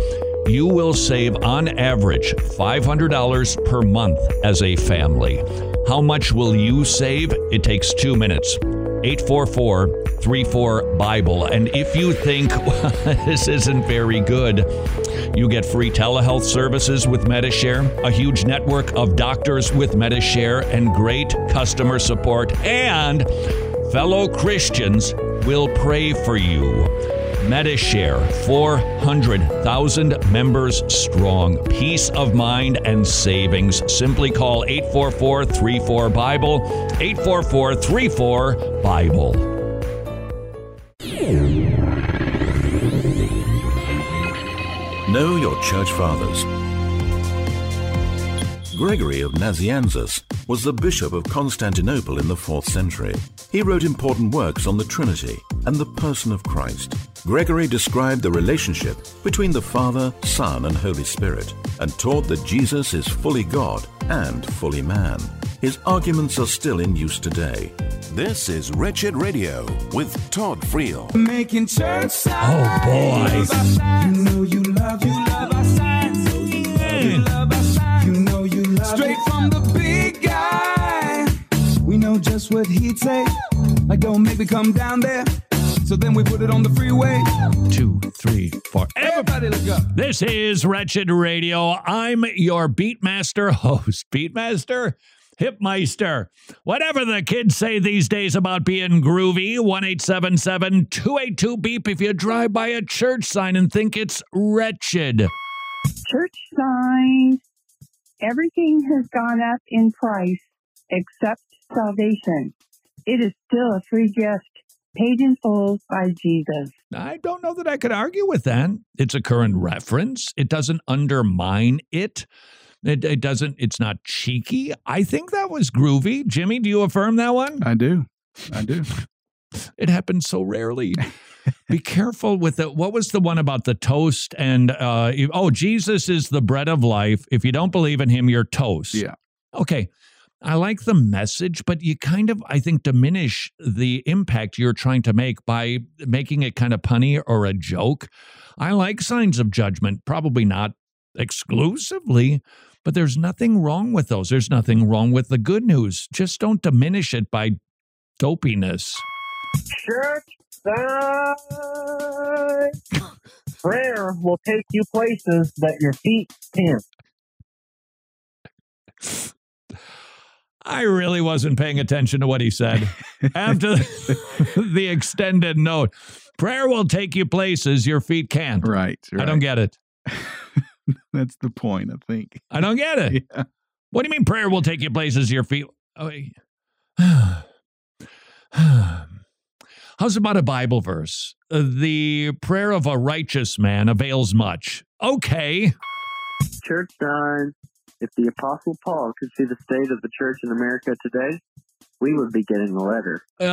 [SPEAKER 5] You will save on average $500 per month as a family. How much will you save? It takes two minutes. 844 34 Bible. And if you think this isn't very good, you get free telehealth services with Medi-Share, a huge network of doctors with Medi-Share, and great customer support. And fellow Christians will pray for you. Medi-Share, 400,000 members strong. Peace of mind and savings. Simply call 844 34 Bible, 844 34 Bible.
[SPEAKER 1] Know your church fathers. Gregory of Nazianzus was the Bishop of Constantinople in the 4th century. He wrote important works on the Trinity and the person of Christ. Gregory described the relationship between the Father, Son, and Holy Spirit and taught that Jesus is fully God and fully man. His arguments are still in use today.
[SPEAKER 11] This is Wretched Radio with Todd Friel.
[SPEAKER 16] Making church
[SPEAKER 5] Oh boy.
[SPEAKER 16] You know you love, you love Straight from the big guy. We know just what he'd say. Like, don't make me come down there. So then we put it on the freeway.
[SPEAKER 5] Two, three, four.
[SPEAKER 16] Everybody look up.
[SPEAKER 5] This is Wretched Radio. I'm your Beatmaster host. Beatmaster? Hipmeister. Whatever the kids say these days about being groovy. 1 282 Beep if you drive by a church sign and think it's wretched.
[SPEAKER 17] Church signs. Everything has gone up in price except salvation. It is still a free gift paid in full by Jesus.
[SPEAKER 5] I don't know that I could argue with that. It's a current reference. It doesn't undermine it. It, it doesn't, it's not cheeky. I think that was groovy. Jimmy, do you affirm that one?
[SPEAKER 10] I do. I do.
[SPEAKER 5] It happens so rarely. Be careful with it. What was the one about the toast and uh you- oh Jesus is the bread of life. If you don't believe in him, you're toast.
[SPEAKER 10] Yeah.
[SPEAKER 5] Okay. I like the message, but you kind of, I think, diminish the impact you're trying to make by making it kind of punny or a joke. I like signs of judgment, probably not exclusively, but there's nothing wrong with those. There's nothing wrong with the good news. Just don't diminish it by dopiness.
[SPEAKER 13] Church Prayer will take you places that your feet can't.
[SPEAKER 5] I really wasn't paying attention to what he said. After the extended note, prayer will take you places your feet can't.
[SPEAKER 10] Right.
[SPEAKER 5] I don't get it.
[SPEAKER 10] That's the point, I think.
[SPEAKER 5] I don't get it.
[SPEAKER 10] Yeah.
[SPEAKER 5] What do you mean prayer will take you places your feet? Oh. How's about a Bible verse? Uh, The prayer of a righteous man avails much. Okay.
[SPEAKER 13] Church sign. If the Apostle Paul could see the state of the church in America today, we would be getting a letter.
[SPEAKER 5] Uh,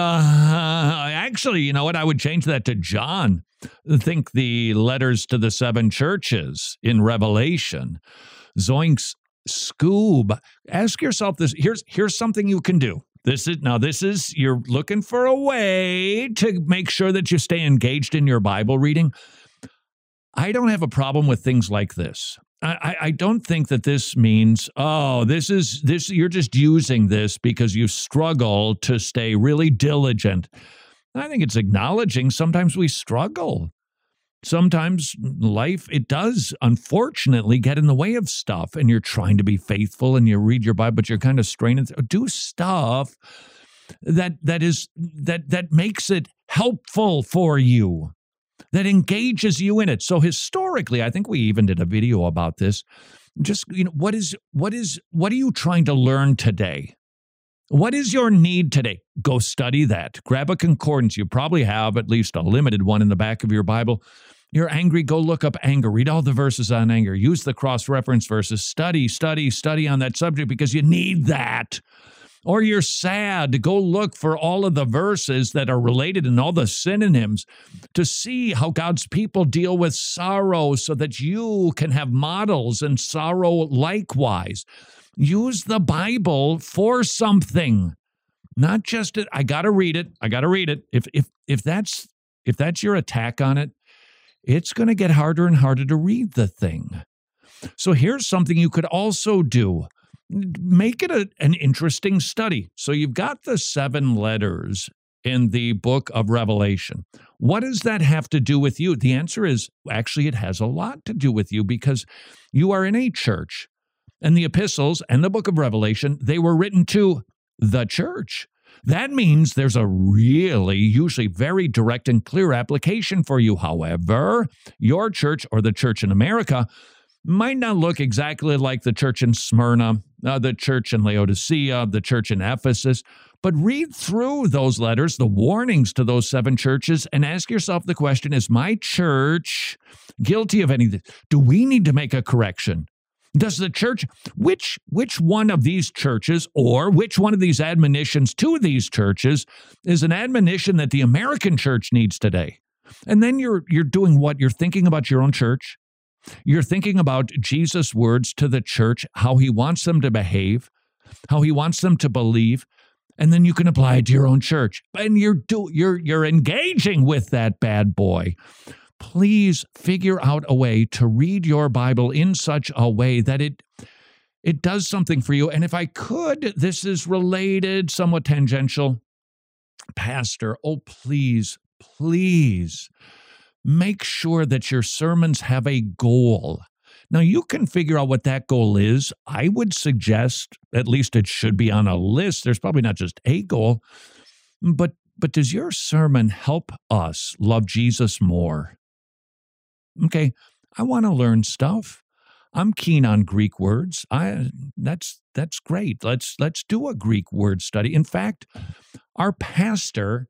[SPEAKER 5] actually, you know what? I would change that to John. Think the letters to the seven churches in Revelation. Zoinks, Scoob. Ask yourself this. Here's here's something you can do. This is now. This is you're looking for a way to make sure that you stay engaged in your Bible reading. I don't have a problem with things like this. I, I- don't think that this means, oh, this is this, you're just using this because you struggle to stay really diligent. I think it's acknowledging sometimes we struggle. Sometimes life, it does unfortunately get in the way of stuff, and you're trying to be faithful and you read your Bible, but you're kind of straining. Do stuff that that is that that makes it helpful for you that engages you in it. So historically, I think we even did a video about this. Just you know, what is what is what are you trying to learn today? What is your need today? Go study that. Grab a concordance. You probably have at least a limited one in the back of your Bible. You're angry, go look up anger. Read all the verses on anger. Use the cross reference verses. Study, study, study on that subject because you need that or you're sad, go look for all of the verses that are related and all the synonyms to see how God's people deal with sorrow so that you can have models and sorrow likewise. Use the Bible for something. Not just it, I got to read it. I got to read it. If if if that's if that's your attack on it, it's going to get harder and harder to read the thing. So here's something you could also do make it a, an interesting study. So you've got the seven letters in the book of Revelation. What does that have to do with you? The answer is actually, it has a lot to do with you because you are in a church. And the epistles and the book of Revelation, they were written to the church. That means there's a really, usually very direct and clear application for you. However, your church or the church in America might not look exactly like the church in Smyrna, uh, the church in Laodicea, the church in Ephesus, but read through those letters, the warnings to those seven churches, and ask yourself the question Is my church guilty of anything? Do we need to make a correction? Does the church, which which one of these churches or which one of these admonitions to these churches is an admonition that the American church needs today? And then you're you're doing what? You're thinking about your own church. You're thinking about Jesus' words to the church, how he wants them to behave, how he wants them to believe, and then you can apply it to your own church. And you're do you're you're engaging with that bad boy. Please figure out a way to read your Bible in such a way that it it does something for you. And if I could, this is related, somewhat tangential. Pastor, oh please, please make sure that your sermons have a goal. Now, you can figure out what that goal is. I would suggest at least it should be on a list. There's probably not just a goal, but but does your sermon help us love Jesus more? Okay, I want to learn stuff. I'm keen on Greek words. I that's that's great. Let's let's do a Greek word study. In fact, our pastor,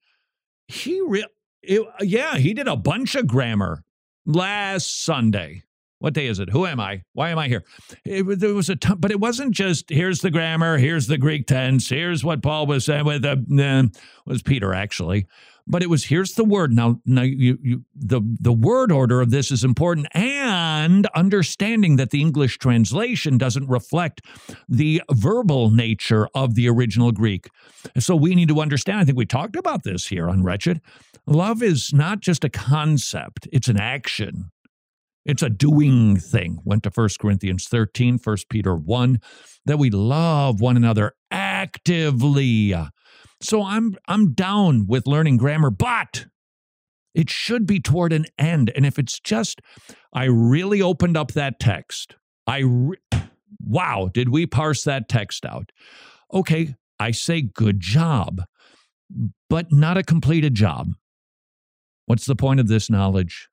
[SPEAKER 5] he re- it, yeah, he did a bunch of grammar last Sunday. What day is it? Who am I? Why am I here? It, there was a ton, but it wasn't just here's the grammar, here's the Greek tense, here's what Paul was saying with the uh, was Peter actually, but it was here's the word. Now, now you, you the the word order of this is important, and understanding that the English translation doesn't reflect the verbal nature of the original Greek. So we need to understand. I think we talked about this here on Wretched. Love is not just a concept; it's an action. It's a doing thing. Went to 1 Corinthians 13, 1 Peter 1, that we love one another actively. So I'm I'm down with learning grammar, but it should be toward an end. And if it's just I really opened up that text. I re- wow, did we parse that text out? Okay, I say good job, but not a completed job. What's the point of this knowledge?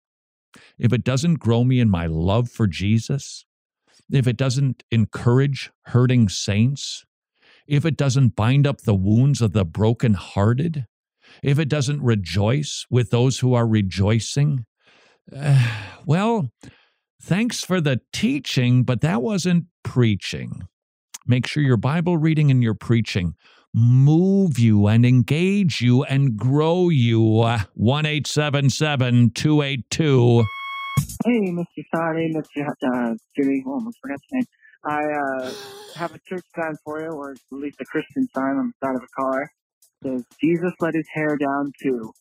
[SPEAKER 5] if it doesn't grow me in my love for Jesus, if it doesn't encourage hurting saints, if it doesn't bind up the wounds of the brokenhearted, if it doesn't rejoice with those who are rejoicing, uh, well, thanks for the teaching, but that wasn't preaching. Make sure your Bible reading and your preaching move you and engage you and grow you. 1 877 282.
[SPEAKER 14] Hey, Mr. Sade, Mr. Uh, Jimmy, forgot your name. I uh, have a church sign for you, or at least a Christian sign on the side of a car. It says, Jesus let his hair down too.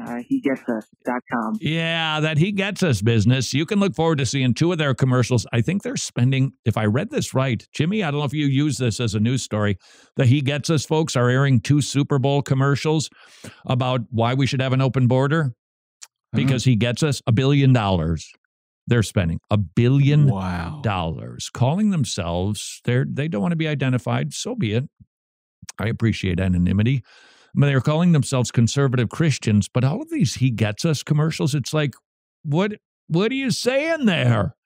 [SPEAKER 14] Uh, he gets us.com.
[SPEAKER 5] Yeah, that he gets us business. You can look forward to seeing two of their commercials. I think they're spending, if I read this right, Jimmy, I don't know if you use this as a news story. The He Gets Us folks are airing two Super Bowl commercials about why we should have an open border because he gets us a billion dollars. They're spending a billion
[SPEAKER 10] Wow.
[SPEAKER 5] dollars, calling themselves. They're they don't want to be identified. So be it. I appreciate anonymity. But they're calling themselves conservative Christians. But all of these he gets us commercials. It's like, what what are you saying there?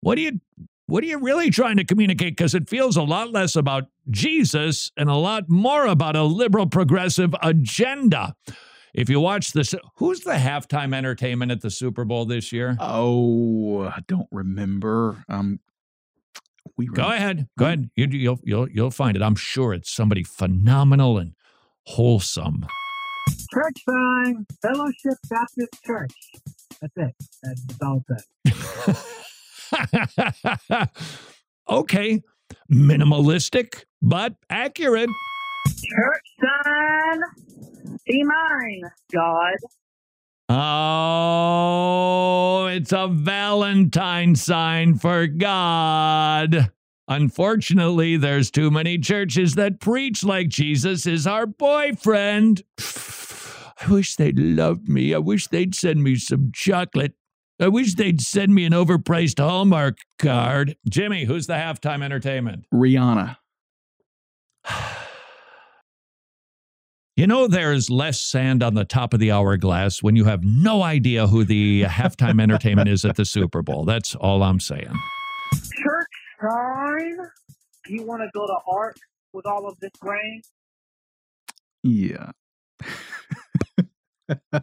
[SPEAKER 5] What are you what are you really trying to communicate? Because it feels a lot less about Jesus and a lot more about a liberal progressive agenda. If you watch this, who's the halftime entertainment at the Super Bowl this year?
[SPEAKER 10] Oh, I don't remember. Um, we
[SPEAKER 5] Go
[SPEAKER 10] rem-
[SPEAKER 5] ahead. Go ahead. You, you'll you'll you'll find it. I'm sure it's somebody phenomenal and wholesome.
[SPEAKER 14] Church sign, Fellowship Baptist Church. That's it. That's all it
[SPEAKER 5] okay, minimalistic but accurate.
[SPEAKER 14] Church sign, be mine, God.
[SPEAKER 5] Oh, it's a Valentine sign for God. Unfortunately, there's too many churches that preach like Jesus is our boyfriend. I wish they'd love me. I wish they'd send me some chocolate. I wish they'd send me an overpriced Hallmark card. Jimmy, who's the halftime entertainment?
[SPEAKER 10] Rihanna.
[SPEAKER 5] You know, there's less sand on the top of the hourglass when you have no idea who the halftime entertainment is at the Super Bowl. That's all I'm saying.
[SPEAKER 14] Church sign, you want to go to Ark with all of this rain?
[SPEAKER 10] Yeah.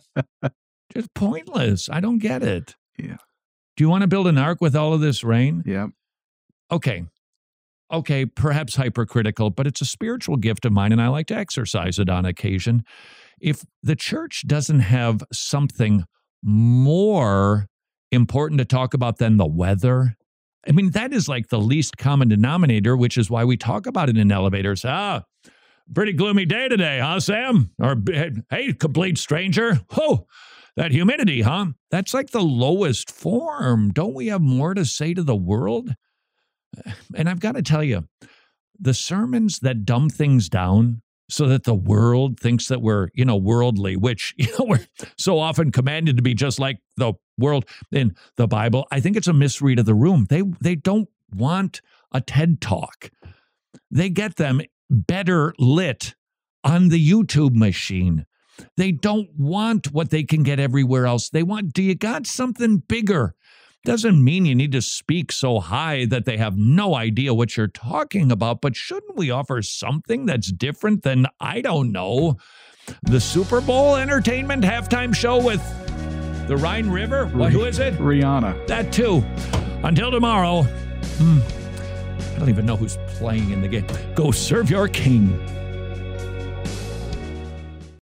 [SPEAKER 5] Just pointless. I don't get it.
[SPEAKER 10] Yeah.
[SPEAKER 5] Do you want to build an ark with all of this rain?
[SPEAKER 10] Yeah.
[SPEAKER 5] Okay. Okay, perhaps hypercritical, but it's a spiritual gift of mine and I like to exercise it on occasion. If the church doesn't have something more important to talk about than the weather, I mean, that is like the least common denominator, which is why we talk about it in elevators. Ah, pretty gloomy day today, huh, Sam? Or, hey, complete stranger. Oh, that humidity, huh? That's like the lowest form. Don't we have more to say to the world? And I've got to tell you, the sermons that dumb things down so that the world thinks that we're, you know, worldly, which, you know, we're so often commanded to be just like the world in the Bible. I think it's a misread of the room. They they don't want a TED talk. They get them better lit on the YouTube machine. They don't want what they can get everywhere else. They want, do you got something bigger? Doesn't mean you need to speak so high that they have no idea what you're talking about, but shouldn't we offer something that's different than, I don't know, the Super Bowl entertainment halftime show with the Rhine River? What, who is it?
[SPEAKER 10] Rihanna.
[SPEAKER 5] That too. Until tomorrow. Hmm, I don't even know who's playing in the game. Go serve your king.